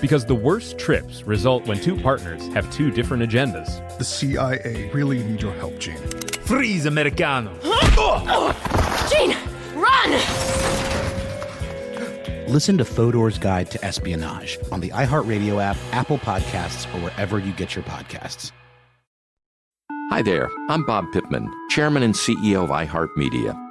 because the worst trips result when two partners have two different agendas. The CIA really need your help, Gene. Freeze, Americano! Oh, Gene, run! Listen to Fodor's Guide to Espionage on the iHeartRadio app, Apple Podcasts, or wherever you get your podcasts. Hi there, I'm Bob Pittman, Chairman and CEO of iHeartMedia.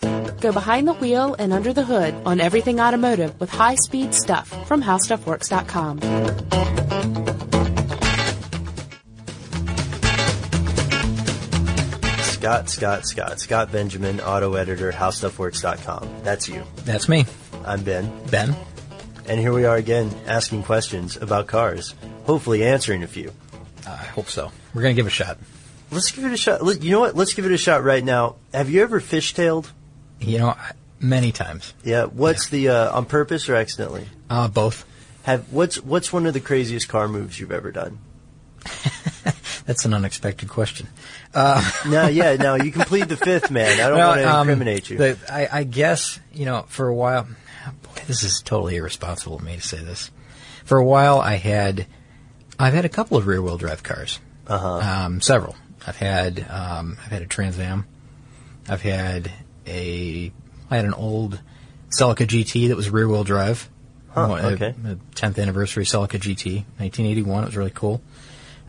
Go behind the wheel and under the hood on everything automotive with high speed stuff from howstuffworks.com. Scott, Scott, Scott, Scott Benjamin, auto editor, howstuffworks.com. That's you. That's me. I'm Ben. Ben. And here we are again asking questions about cars, hopefully answering a few. Uh, I hope so. We're going to give it a shot. Let's give it a shot. You know what? Let's give it a shot right now. Have you ever fishtailed? You know, many times. Yeah. What's yeah. the uh, on purpose or accidentally? Uh, both. Have what's what's one of the craziest car moves you've ever done? That's an unexpected question. Uh, no, yeah, no, you can plead the fifth, man. I don't want to um, incriminate you. The, I, I, guess you know, for a while, boy, this is totally irresponsible of me to say this. For a while, I had, I've had a couple of rear-wheel drive cars. Uh-huh. Um, several. I've had, um, I've had a Trans Am. I've had a, I had an old Celica GT that was rear-wheel drive. Huh, okay. A, a 10th anniversary Celica GT, 1981. It was really cool.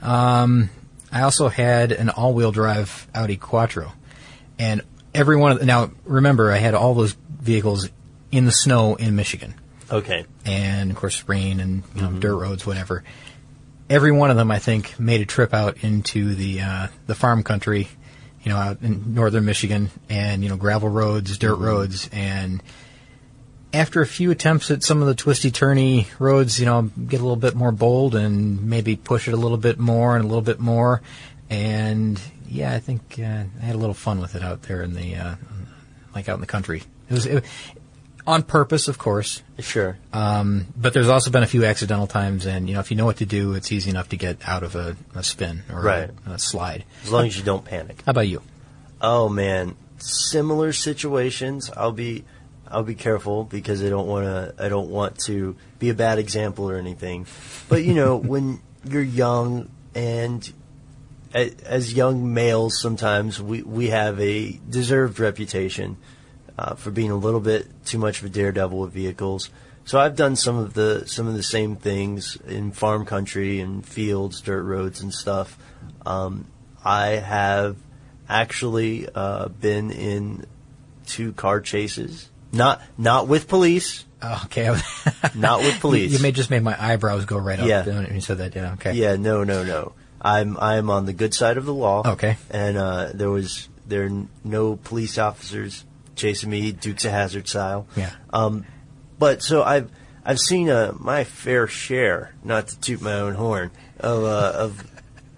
Um, I also had an all-wheel drive Audi Quattro, and every one of the, now remember I had all those vehicles in the snow in Michigan. Okay. And of course rain and you know, mm-hmm. dirt roads, whatever. Every one of them, I think, made a trip out into the uh, the farm country, you know, out in northern Michigan, and you know, gravel roads, dirt mm-hmm. roads, and after a few attempts at some of the twisty turny roads, you know, get a little bit more bold and maybe push it a little bit more and a little bit more. And yeah, I think uh, I had a little fun with it out there in the, uh, like out in the country. It was it, on purpose, of course. Sure. Um, but there's also been a few accidental times, and you know, if you know what to do, it's easy enough to get out of a, a spin or right. a, a slide. As long as you don't panic. How about you? Oh man, similar situations. I'll be I'll be careful because I don't want to. I don't want to be a bad example or anything. But you know, when you're young and as young males, sometimes we we have a deserved reputation uh, for being a little bit too much of a daredevil with vehicles. So I've done some of the some of the same things in farm country and fields, dirt roads, and stuff. Um, I have actually uh, been in two car chases not not with police. Oh, okay. not with police. You, you, may just made my eyebrows go right up yeah. when you said that. Yeah. Okay. Yeah. No. No. No. I'm I'm on the good side of the law. Okay. And uh, there was there are no police officers chasing me, Dukes of Hazzard style. Yeah. Um, but so I've I've seen uh, my fair share, not to toot my own horn, of uh, of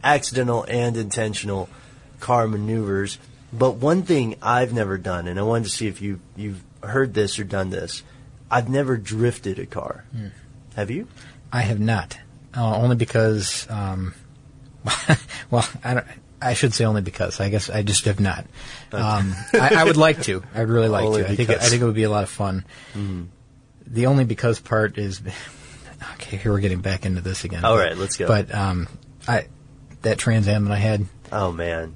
accidental and intentional car maneuvers. But one thing I've never done, and I wanted to see if you you've heard this or done this. I've never drifted a car. Mm. Have you? I have not. Uh, only because, um, well, I don't. I should say only because. I guess I just have not. Um, I, I, would like to. I'd really like only to. I think. I think it would be a lot of fun. Mm. The only because part is. Okay, here we're getting back into this again. All but, right, let's go. But um, I that Trans Am that I had Oh man,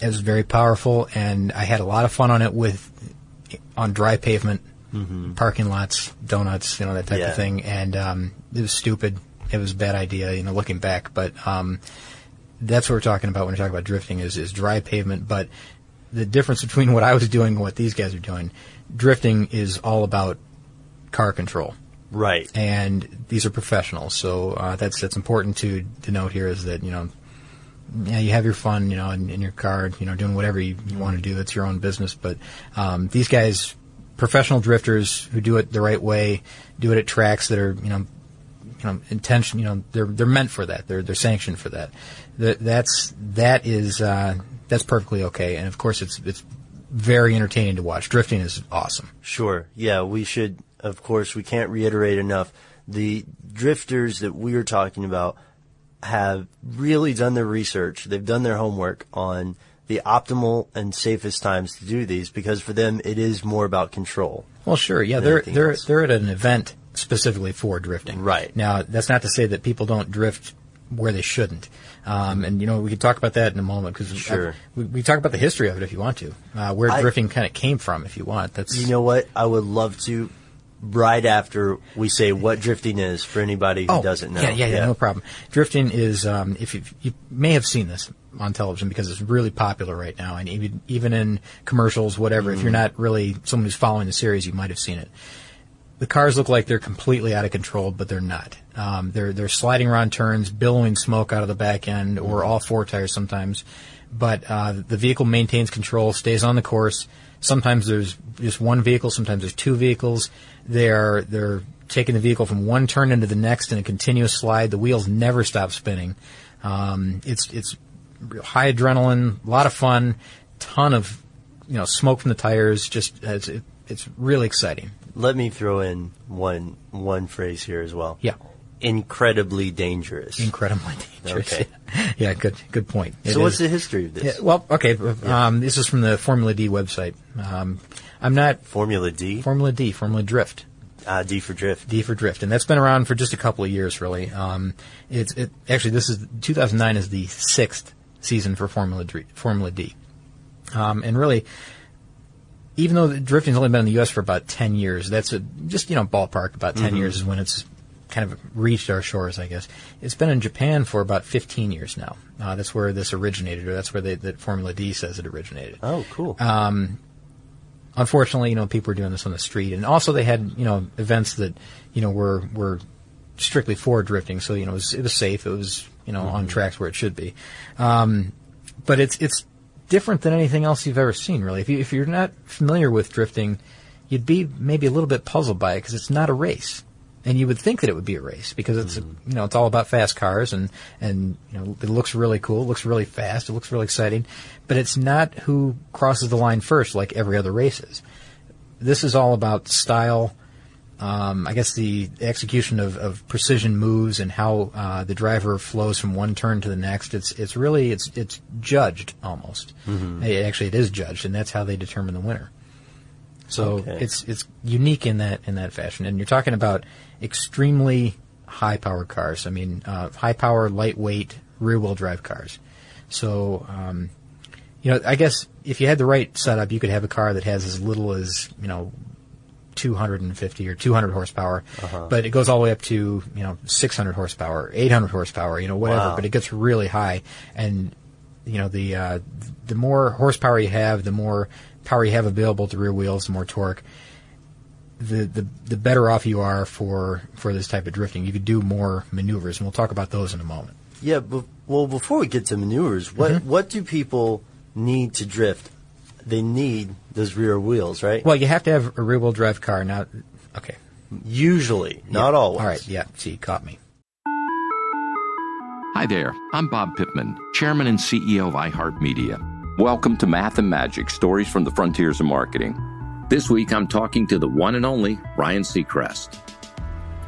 It was very powerful, and I had a lot of fun on it with on dry pavement, parking lots, donuts, you know that type Yeah. of thing. And um, it was stupid. It was a bad idea, you know, looking back. But um, that's what we're talking about when we talk about drifting is is dry pavement. But the difference between what I was doing and what these guys are doing, drifting is all about car control. Right. And these are professionals, so uh, that's that's important to to note here is that you know, yeah, you have your fun, you know, in, in your car, you know, doing whatever you, you want to do. It's your own business, but um, these guys, professional drifters who do it the right way, do it at tracks that are you know, you know, intention, you know, they're they're meant for that. They're they're sanctioned for that. That that's that is uh, that's perfectly okay, and of course it's it's very entertaining to watch. Drifting is awesome. Sure. Yeah, we should, of course, we can't reiterate enough. The drifters that we are talking about have really done their research. They've done their homework on the optimal and safest times to do these because for them it is more about control. Well, sure, yeah, they're they're else. they're at an event specifically for drifting. Right. Now, that's not to say that people don't drift where they shouldn't. Um, and you know, we could talk about that in a moment because Sure. we, we talk about the history of it if you want to, uh, where I- drifting kind of came from if you want. That's You know what? I would love to right after we say what drifting is for anybody who doesn't know. Oh, Yeah, yeah, yeah, no problem. Drifting is, um, if you, you may have seen this on television because it's really popular right now, and even even in commercials, whatever. If you're Mm-hmm. not really someone who's following the series, you might have seen it. The cars look like they're completely out of control, but they're not. Um, they're they're sliding around turns, billowing smoke out of the back end, or all four tires sometimes. But uh, the vehicle maintains control, stays on the course. Sometimes there's just one vehicle, sometimes there's two vehicles. They're they're taking the vehicle from one turn into the next in a continuous slide. The wheels never stop spinning. Um, it's it's high adrenaline, a lot of fun, ton of you know smoke from the tires. Just it's it's really exciting. Let me throw in one one phrase here as well. Yeah. Incredibly dangerous. Incredibly dangerous. Okay. yeah, good good point. It So what's the history of this? Yeah, well, okay. Um, this is from the Formula D website. Um, I'm not Formula D. Formula D, Formula Drift. Uh, D for drift. D for drift, and that's been around for just a couple of years, really. Um, it's it actually this is 2009 is the sixth season for Formula D, Formula D, um, and really, even though drifting's only been in the U.S. for about 10 years, that's a, just you know ballpark about 10 Mhm. years is when it's kind of reached our shores, I guess. It's been in Japan for about 15 years now. Uh, that's where this originated, or that's where they, that Formula D says it originated. Oh, cool. Um, unfortunately, you know, people were doing this on the street, and also they had, you know, events that, you know, were were strictly for drifting. So you know, it was, it was safe. It was, you know, on tracks where it should be. Um, but it's it's different than anything else you've ever seen, really. If you if you're not familiar with drifting, you'd be maybe a little bit puzzled by it because it's not a race. And you would think that it would be a race because it's mm-hmm. you know it's all about fast cars and and you know it looks really cool, it looks really fast, it looks really exciting, but it's not who crosses the line first like every other race is. This is all about style. Um, I guess the execution of, of precision moves and how uh, the driver flows from one turn to the next. It's it's really it's it's judged almost. Mhm. Eh, Actually, it is judged, and that's how they determine the winner. So Okay. it's it's unique in that in that fashion. And you're talking about extremely high powered cars. I mean, uh, high power, lightweight, rear wheel drive cars. So um, you know, I guess if you had the right setup, you could have a car that has as little as you know. 250 or 200 horsepower, Uh-huh. but it goes all the way up to you know 600 horsepower, 800 horsepower, you know whatever. Wow. But it gets really high, and you know the uh, the more horsepower you have, the more power you have available to rear wheels, the more torque. The, the the better off you are for for this type of drifting. You could do more maneuvers, and we'll talk about those in a moment. Yeah, but well, before we get to maneuvers, what Mm-hmm. what do people need to drift? They need those rear wheels, right? Well, you have to have a rear wheel drive car. Now, okay, Usually, not Yeah. always. All right, yeah. See, you caught me. Hi there, I'm Bob Pittman, Chairman and CEO of iHeartMedia. Welcome to Math and Magic Stories from the Frontiers of Marketing. This week I'm talking to the one and only Ryan Seacrest.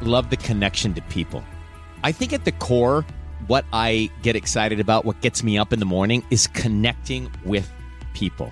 love the connection to people. I think at the core, what I get excited about, what gets me up in the morning, is connecting with people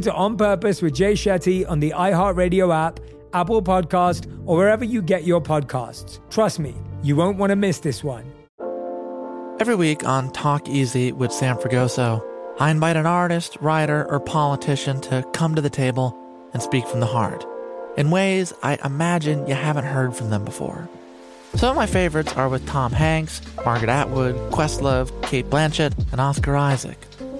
to On Purpose with Jay Shetty on the iHeartRadio app, Apple Podcast, or wherever you get your podcasts. Trust me, you won't want to miss this one. Every week on Talk Easy with Sam Fragoso, I invite an artist, writer, or politician to come to the table and speak from the heart in ways I imagine you haven't heard from them before. Some of my favorites are with Tom Hanks, Margaret Atwood, Questlove, Cate Blanchett, and Oscar Isaac.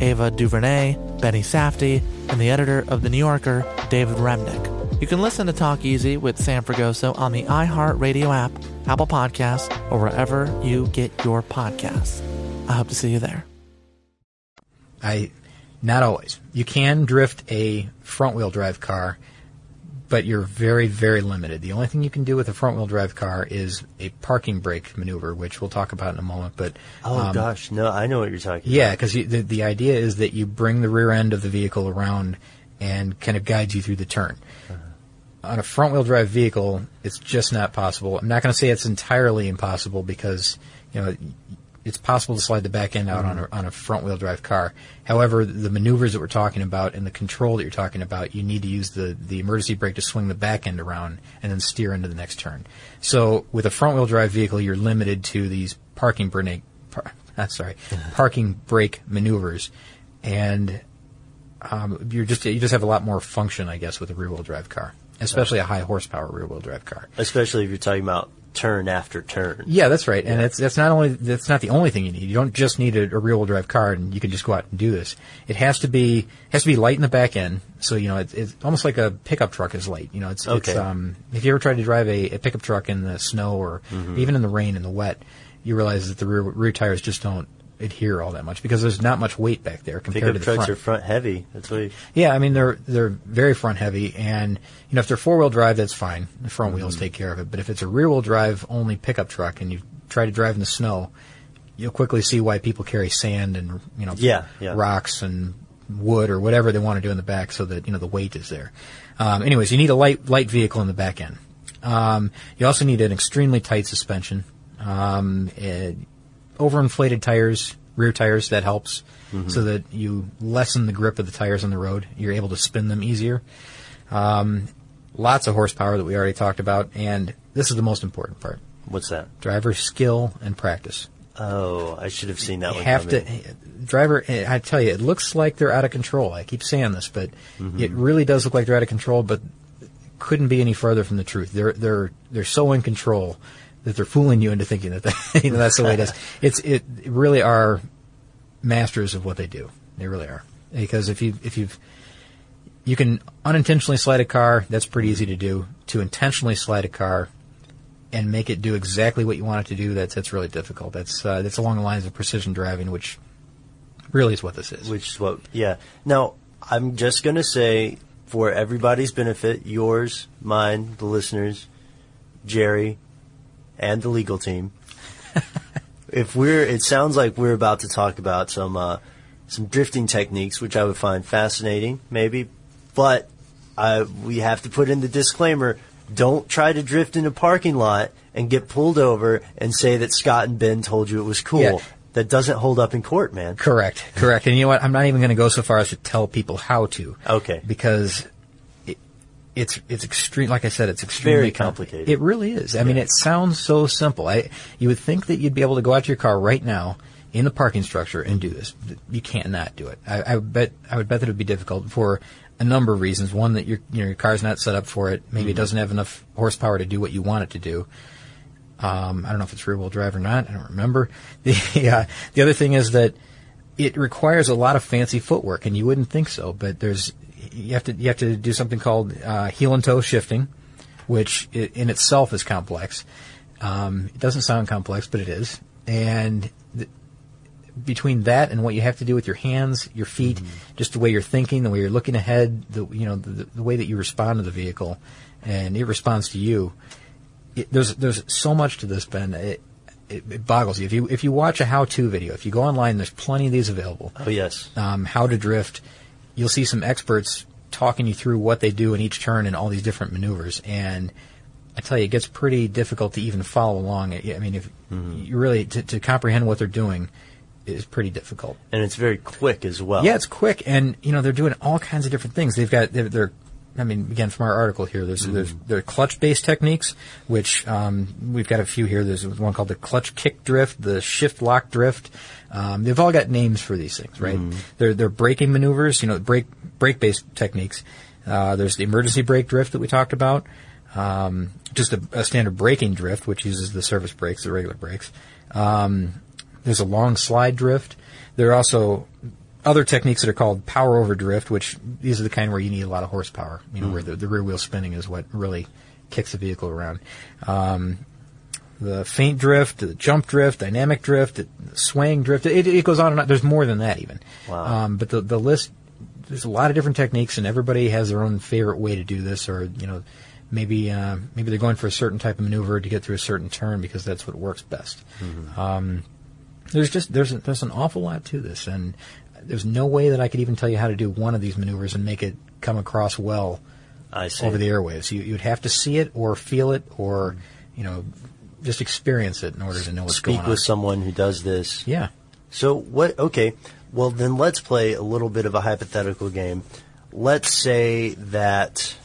Ava DuVernay, Benny Safdie, and the editor of The New Yorker, David Remnick. You can listen to Talk Easy with Sam Fragoso on the iHeartRadio app, Apple Podcasts, or wherever you get your podcasts. I hope to see you there. I, not always. You can drift a front wheel drive car, but you're very, very limited. The only thing you can do with a front wheel drive car is a parking brake maneuver, which we'll talk about in a moment. But Oh um, gosh, no, I know what you're talking yeah, because the the idea is that you bring the rear end of the vehicle around and kind of guides you through the turn. On a front wheel drive vehicle, it's just not possible. I'm not going to say it's entirely impossible because you know it's possible to slide the back end out on a, on a front wheel drive car. However, the maneuvers that we're talking about and the control that you're talking about, you need to use the, the emergency brake to swing the back end around and then steer into the next turn. So with a front wheel drive vehicle, you're limited to these parking brake, par, sorry, parking brake maneuvers, and um, you're just you just have a lot more function, I guess, with a rear wheel drive car, especially a high horsepower rear wheel drive car. Especially if you're talking about turn after turn. Yeah, that's right. And it's that's not only that's not the only thing you need. You don't just need a, a rear wheel drive car and you can just go out and do this. It has to be has to be light in the back end. So you know it's, it's almost like a pickup truck is light. You know, it's, Okay. it's um if you ever tried to drive a, a pickup truck in the snow or Mhm. even in the rain and the wet, you realize that the rear rear tires just don't adhere all that much because there's not much weight back there compared Pickup to the trucks front. are front heavy. That's what. You, Yeah, I mean they're they're very front heavy, and you know if they're four wheel drive, that's fine. The front wheels Mm-hmm. take care of it. But if it's a rear wheel drive only pickup truck, and you try to drive in the snow, you'll quickly see why people carry sand and you know Yeah, yeah. rocks and wood or whatever they want to do in the back, so that you know the weight is there. Um, anyways, you need a light light vehicle in the back end. Um, you also need an extremely tight suspension. Um, eh, overinflated tires, rear tires, that helps, Mhm. so that you lessen the grip of the tires on the road. You're able to spin them easier. Um, lots of horsepower that we already talked about, and this is the most important part. What's that? Driver skill and practice. Oh, I should have seen that You one. have to driver. I tell you, it looks like they're out of control. I keep saying this, but Mhm. it really does look like they're out of control. But couldn't be any further from the truth. They're they're they're so in control that they're fooling you into thinking that they, you know, that's the way it is. It's it really are masters of what they do. They really are. Because if you if you've you can unintentionally slide a car, that's pretty easy to do. To intentionally slide a car and make it do exactly what you want it to do, that's that's really difficult. That's uh, that's along the lines of precision driving, which really is what this is. Which is what, yeah. Now, I'm just going to say, for everybody's benefit, yours, mine, the listeners, Jerry, and the legal team, if we're, it sounds like we're about to talk about some, uh, some drifting techniques, which I would find fascinating, maybe. But I, we have to put in the disclaimer: don't try to drift in a parking lot and get pulled over and say that Scott and Ben told you it was cool. Yeah. That doesn't hold up in court, man. Correct, correct. And you know what? I'm not even going to go so far as to tell people how to. Okay. Because it's it's extreme. Like I said, it's extremely Very com- complicated. It really is. I mean, it sounds so simple. I you would think that you'd be able to go out to your car right now in the parking structure and do this. You can't not do it. I, I would bet I would bet that it would be difficult for a number of reasons. One that your you know, your car's not set up for it. Maybe it Mhm. doesn't have enough horsepower to do what you want it to do. Um, I don't know if it's rear wheel drive or not. I don't remember. The uh, the other thing is that it requires a lot of fancy footwork, and you wouldn't think so. But there's you have to you have to do something called uh, heel and toe shifting, which in itself is complex. Um, it doesn't sound complex, but it is. And th- between that and what you have to do with your hands, your feet, just the way you're thinking, the way you're looking ahead, the you know the, the way that you respond to the vehicle, and it responds to you. It, there's there's so much to this, Ben. It, it, it boggles you. If you if you watch a how-to video, if you go online, there's plenty of these available. Oh yes. Um, how to drift. You'll see some experts talking you through what they do in each turn and all these different maneuvers. And I tell you, it gets pretty difficult to even follow along. I mean, if mm-hmm. you really to, to comprehend what they're doing is pretty difficult. And it's very quick as well. Yeah, it's quick, and you know they're doing all kinds of different things. They've got they're, they're I mean, again, from our article here, there's there's there are clutch-based techniques, which um, we've got a few here. There's one called the clutch kick drift, the shift lock drift. Um, they've all got names for these things, right? Mhm. They're they're braking maneuvers, you know, brake brake-based techniques. Uh, there's the emergency brake drift that we talked about. Um, just a, a standard braking drift, which uses the surface brakes, the regular brakes. Um, there's a long slide drift. There are also other techniques that are called power over drift, which these are the kind where you need a lot of horsepower. You know, Mm. where the, the rear wheel spinning is what really kicks the vehicle around. Um, the faint drift, the jump drift, dynamic drift, the swaying drift. It, it goes on and on. There's more than that even. Wow. Um, but the the list, there's a lot of different techniques, and everybody has their own favorite way to do this, or you know, maybe uh, maybe they're going for a certain type of maneuver to get through a certain turn because that's what works best. Um, there's just there's a, there's an awful lot to this, and there's no way that I could even tell you how to do one of these maneuvers and make it come across well over the airwaves. You you'd have to see it or feel it or you know just experience it in order to know what's Speak going on. Speak with someone who does this. Yeah. So what? Okay. Well, then let's play a little bit of a hypothetical game. Let's say that.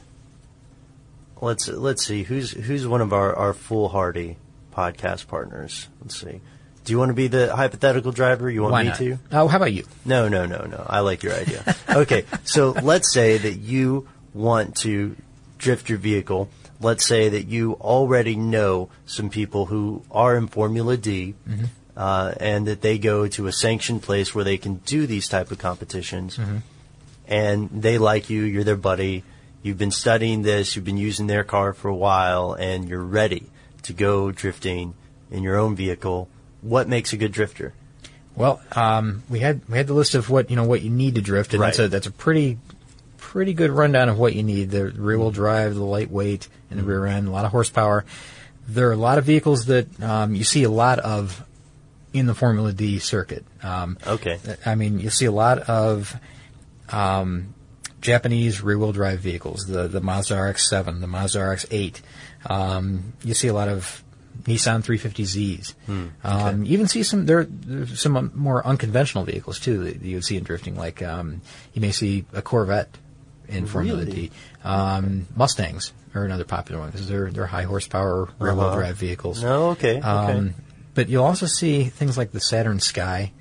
Let's let's see who's who's one of our our foolhardy podcast partners. Let's see. Do you want to be the hypothetical driver? You want Why me not? to? Oh, how about you? No, no, no, no. I like your idea. okay, so let's say that you want to drift your vehicle. Let's say that you already know some people who are in Formula D, Mhm. uh, and that they go to a sanctioned place where they can do these type of competitions, Mhm. and they like you. You're their buddy. You've been studying this. You've been using their car for a while, and you're ready to go drifting in your own vehicle. What makes a good drifter? Well, um, we had we had the list of what you know what you need to drift, and that's a that's a pretty pretty good rundown of what you need: the rear wheel drive, the lightweight, and the rear end, a lot of horsepower. There are a lot of vehicles that um, you see a lot of in the Formula D circuit. Um, okay, I mean you see a lot of um, Japanese rear wheel drive vehicles, the the Mazda RX-7, the Mazda RX-8. Um, you see a lot of Nissan 350Zs. Hmm, Um, even see some there some um, more unconventional vehicles too that you would see in drifting. Like um, you may see a Corvette in Formula Really? D. Um, Mustangs are another popular one because they're they're high horsepower rear wheel Uh-huh. drive vehicles. No, okay, okay. Um, but you'll also see things like the Saturn Sky,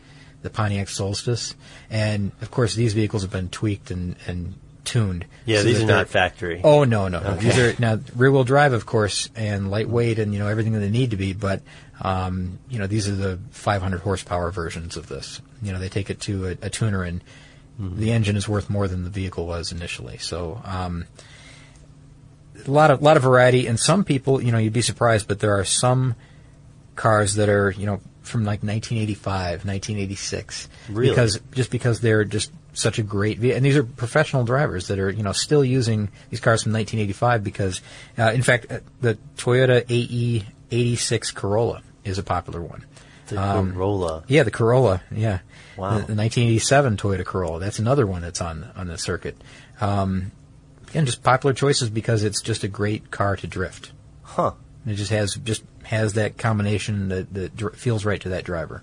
the Pontiac Solstice, and of course these vehicles have been tweaked and, and tuned. Yeah, so these are not factory. Oh no, no, no. Okay. These are now rear wheel drive, of course, and lightweight, and you know everything that they need to be. But um, you know these are the 500 horsepower versions of this. You know they take it to a, a tuner, and the engine is worth more than the vehicle was initially. So. Um, a lot of lot of variety, and some people, you know, you'd be surprised, but there are some cars that are, you know, from like 1985, 1986, Really? because just because they're just such a great, vehicle. and these are professional drivers that are, you know, still using these cars from 1985 because, uh, in fact, uh, the Toyota AE86 Corolla is a popular one. The Um, Corolla. Yeah, the Corolla. Yeah. Wow. The, the 1987 Toyota Corolla. That's another one that's on on the circuit. Um, again, just popular choices because it's just a great car to drift. Huh. It just has just has that combination that, that feels right to that driver.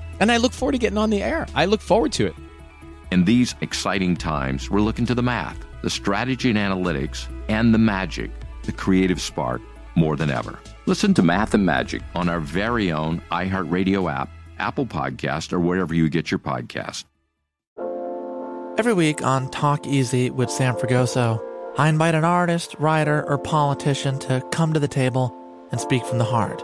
and I look forward to getting on the air. I look forward to it. In these exciting times, we're looking to the math, the strategy and analytics, and the magic, the creative spark, more than ever. Listen to Math and Magic on our very own iHeartRadio app, Apple Podcast, or wherever you get your podcast. Every week on Talk Easy with Sam Fragoso, I invite an artist, writer, or politician to come to the table and speak from the heart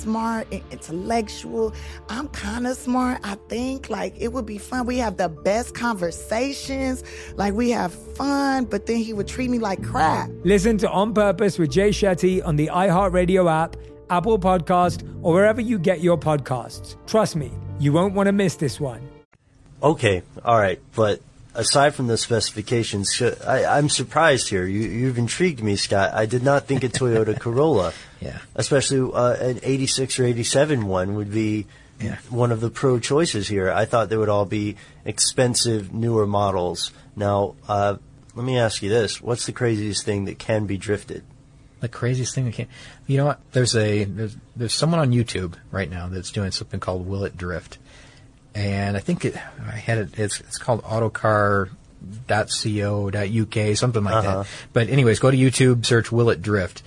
smart and intellectual. I'm kind of smart, I think. Like, it would be fun. We have the best conversations. Like, we have fun, but then he would treat me like crap. Listen to On Purpose with Jay Shetty on the iHeartRadio app, Apple Podcast, or wherever you get your podcasts. Trust me, you won't want to miss this one. Okay, all right, but aside from the specifications, sh- I, I'm surprised here. You, you've intrigued me, Scott. I did not think a Toyota Corolla, Yeah. especially uh, an 86 or 87 one, would be one of the pro choices here. I thought they would all be expensive, newer models. Now, uh, let me ask you this: What's the craziest thing that can be drifted? The craziest thing that can, you know what? There's a there's, there's someone on YouTube right now that's doing something called Will It Drift, and I think it I had it. It's it's called autocar.co.uk something like Uh-huh. that. But anyways, go to YouTube, search Will It Drift.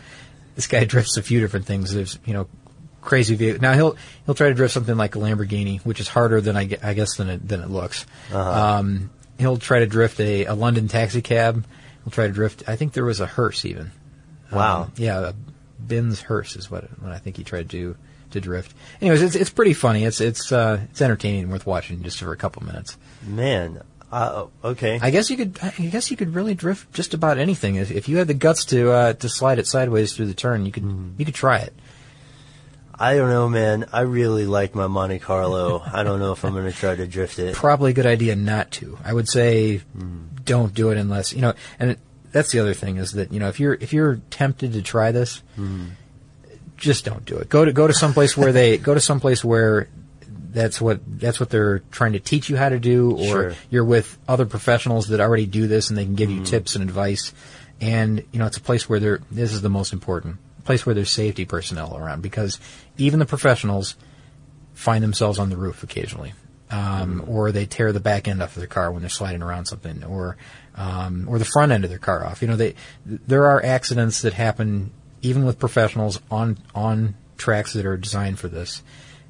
This guy drifts a few different things. There's you know crazy vehicle. Now he'll he'll try to drift something like a Lamborghini, which is harder than I, I guess than it than it looks. Uh-huh. Um, he'll try to drift a, a London taxi cab. He'll try to drift. I think there was a hearse even. Wow. Um, yeah, a Benz hearse is what what I think he tried to do to drift. Anyways, it's it's pretty funny. It's it's uh, it's entertaining and worth watching just for a couple minutes. Man, uh, okay. I guess you could I guess you could really drift just about anything if, if you had the guts to uh, to slide it sideways through the turn. You could you could try it. I don't know, man. I really like my Monte Carlo. I don't know if I'm going to try to drift it. Probably a good idea not to. I would say don't do it unless you know. And it, that's the other thing is that you know if you're if you're tempted to try this, just don't do it. Go to go to someplace where they go to someplace where that's what that's what they're trying to teach you how to do, or Sure. you're with other professionals that already do this and they can give you tips and advice. And you know it's a place where there this is the most important place where there's safety personnel around because even the professionals find themselves on the roof occasionally. Um, Or they tear the back end off of their car when they're sliding around something, or um, or the front end of their car off. You know, they there are accidents that happen even with professionals on on tracks that are designed for this.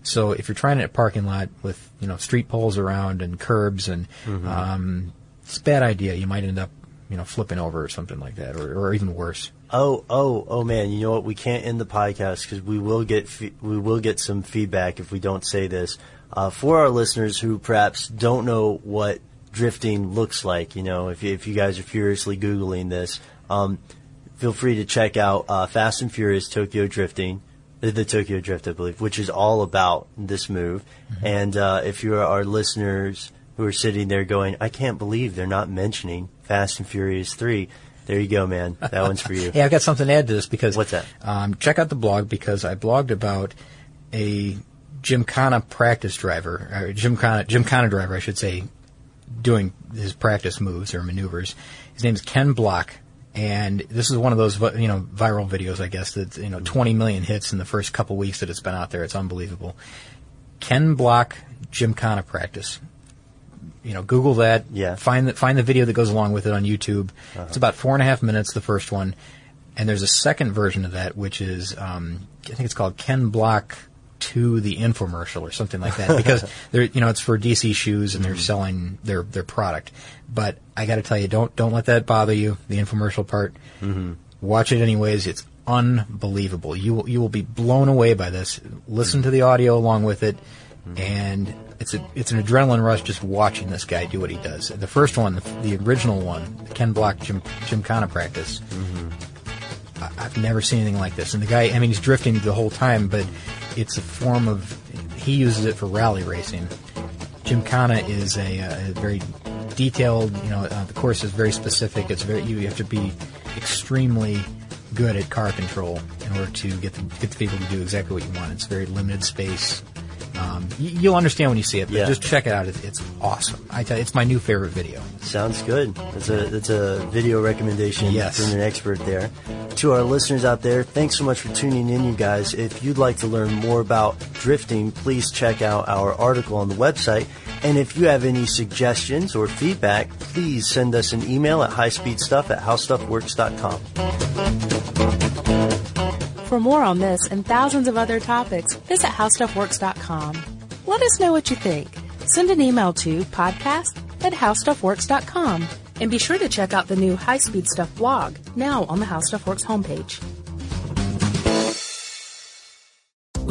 So if you're trying it in a parking lot with you know street poles around and curbs and Mhm. um, it's a bad idea. You might end up you know flipping over or something like that, or, or even worse. Oh, oh, oh man! You know what? We can't end the podcast because we will get fe- we will get some feedback if we don't say this. Uh, for our listeners who perhaps don't know what drifting looks like, you know, if you, if you guys are furiously googling this, um, feel free to check out uh, Fast and Furious Tokyo Drifting, the, Tokyo Drift, I believe, which is all about this move. And uh, if you are our listeners who are sitting there going, "I can't believe they're not mentioning Fast and Furious Three," there you go, man. That one's for you. Hey, I've got something to add to this because What's that? Um, check out the blog because I blogged about a Gymkhana practice driver, or Gymkhana Gymkhana driver, I should say, doing his practice moves or maneuvers. His name is Ken Block, and this is one of those you know viral videos, I guess that you know 20 million hits in the first couple weeks that it's been out there. It's unbelievable. Ken Block Jim Gymkhana practice. You know, Google that. Yeah. Find the find the video that goes along with it on YouTube. Uh-huh. It's about four and a half minutes. The first one, and there's a second version of that, which is um, I think it's called Ken Block to the infomercial or something like that because they're you know it's for DC shoes and they're mm-hmm. selling their their product. But I got to tell you, don't don't let that bother you. The infomercial part. Mhm. Watch it anyways. It's unbelievable. You will you will be blown away by this. Listen to the audio along with it, mm-hmm. and it's a it's an adrenaline rush just watching this guy do what he does. The first one, the, the original one, Ken Block Jim Gymkhana practice. Mm-hmm. I, I've never seen anything like this. And the guy, I mean, he's drifting the whole time, but it's a form of he uses it for rally racing. Gymkhana is a, a very detailed. You know, uh, the course is very specific. It's very you have to be extremely good at car control in order to get the, get the people to do exactly what you want. It's very limited space. Um, y- you'll understand when you see it, but Yeah. just check it out. It, it's awesome. I tell you, it's my new favorite video. Sounds good. It's a that's a video recommendation Yes. from an expert there. To our listeners out there, thanks so much for tuning in, you guys. If you'd like to learn more about drifting, please check out our article on the website. And if you have any suggestions or feedback, please send us an email at highspeedstuff at howstuffworks.com. For more on this and thousands of other topics, visit howstuffworks.com. Let us know what you think. Send an email to podcast at howstuffworks.com. And be sure to check out the new High Speed Stuff blog, now on the How Stuff Works homepage.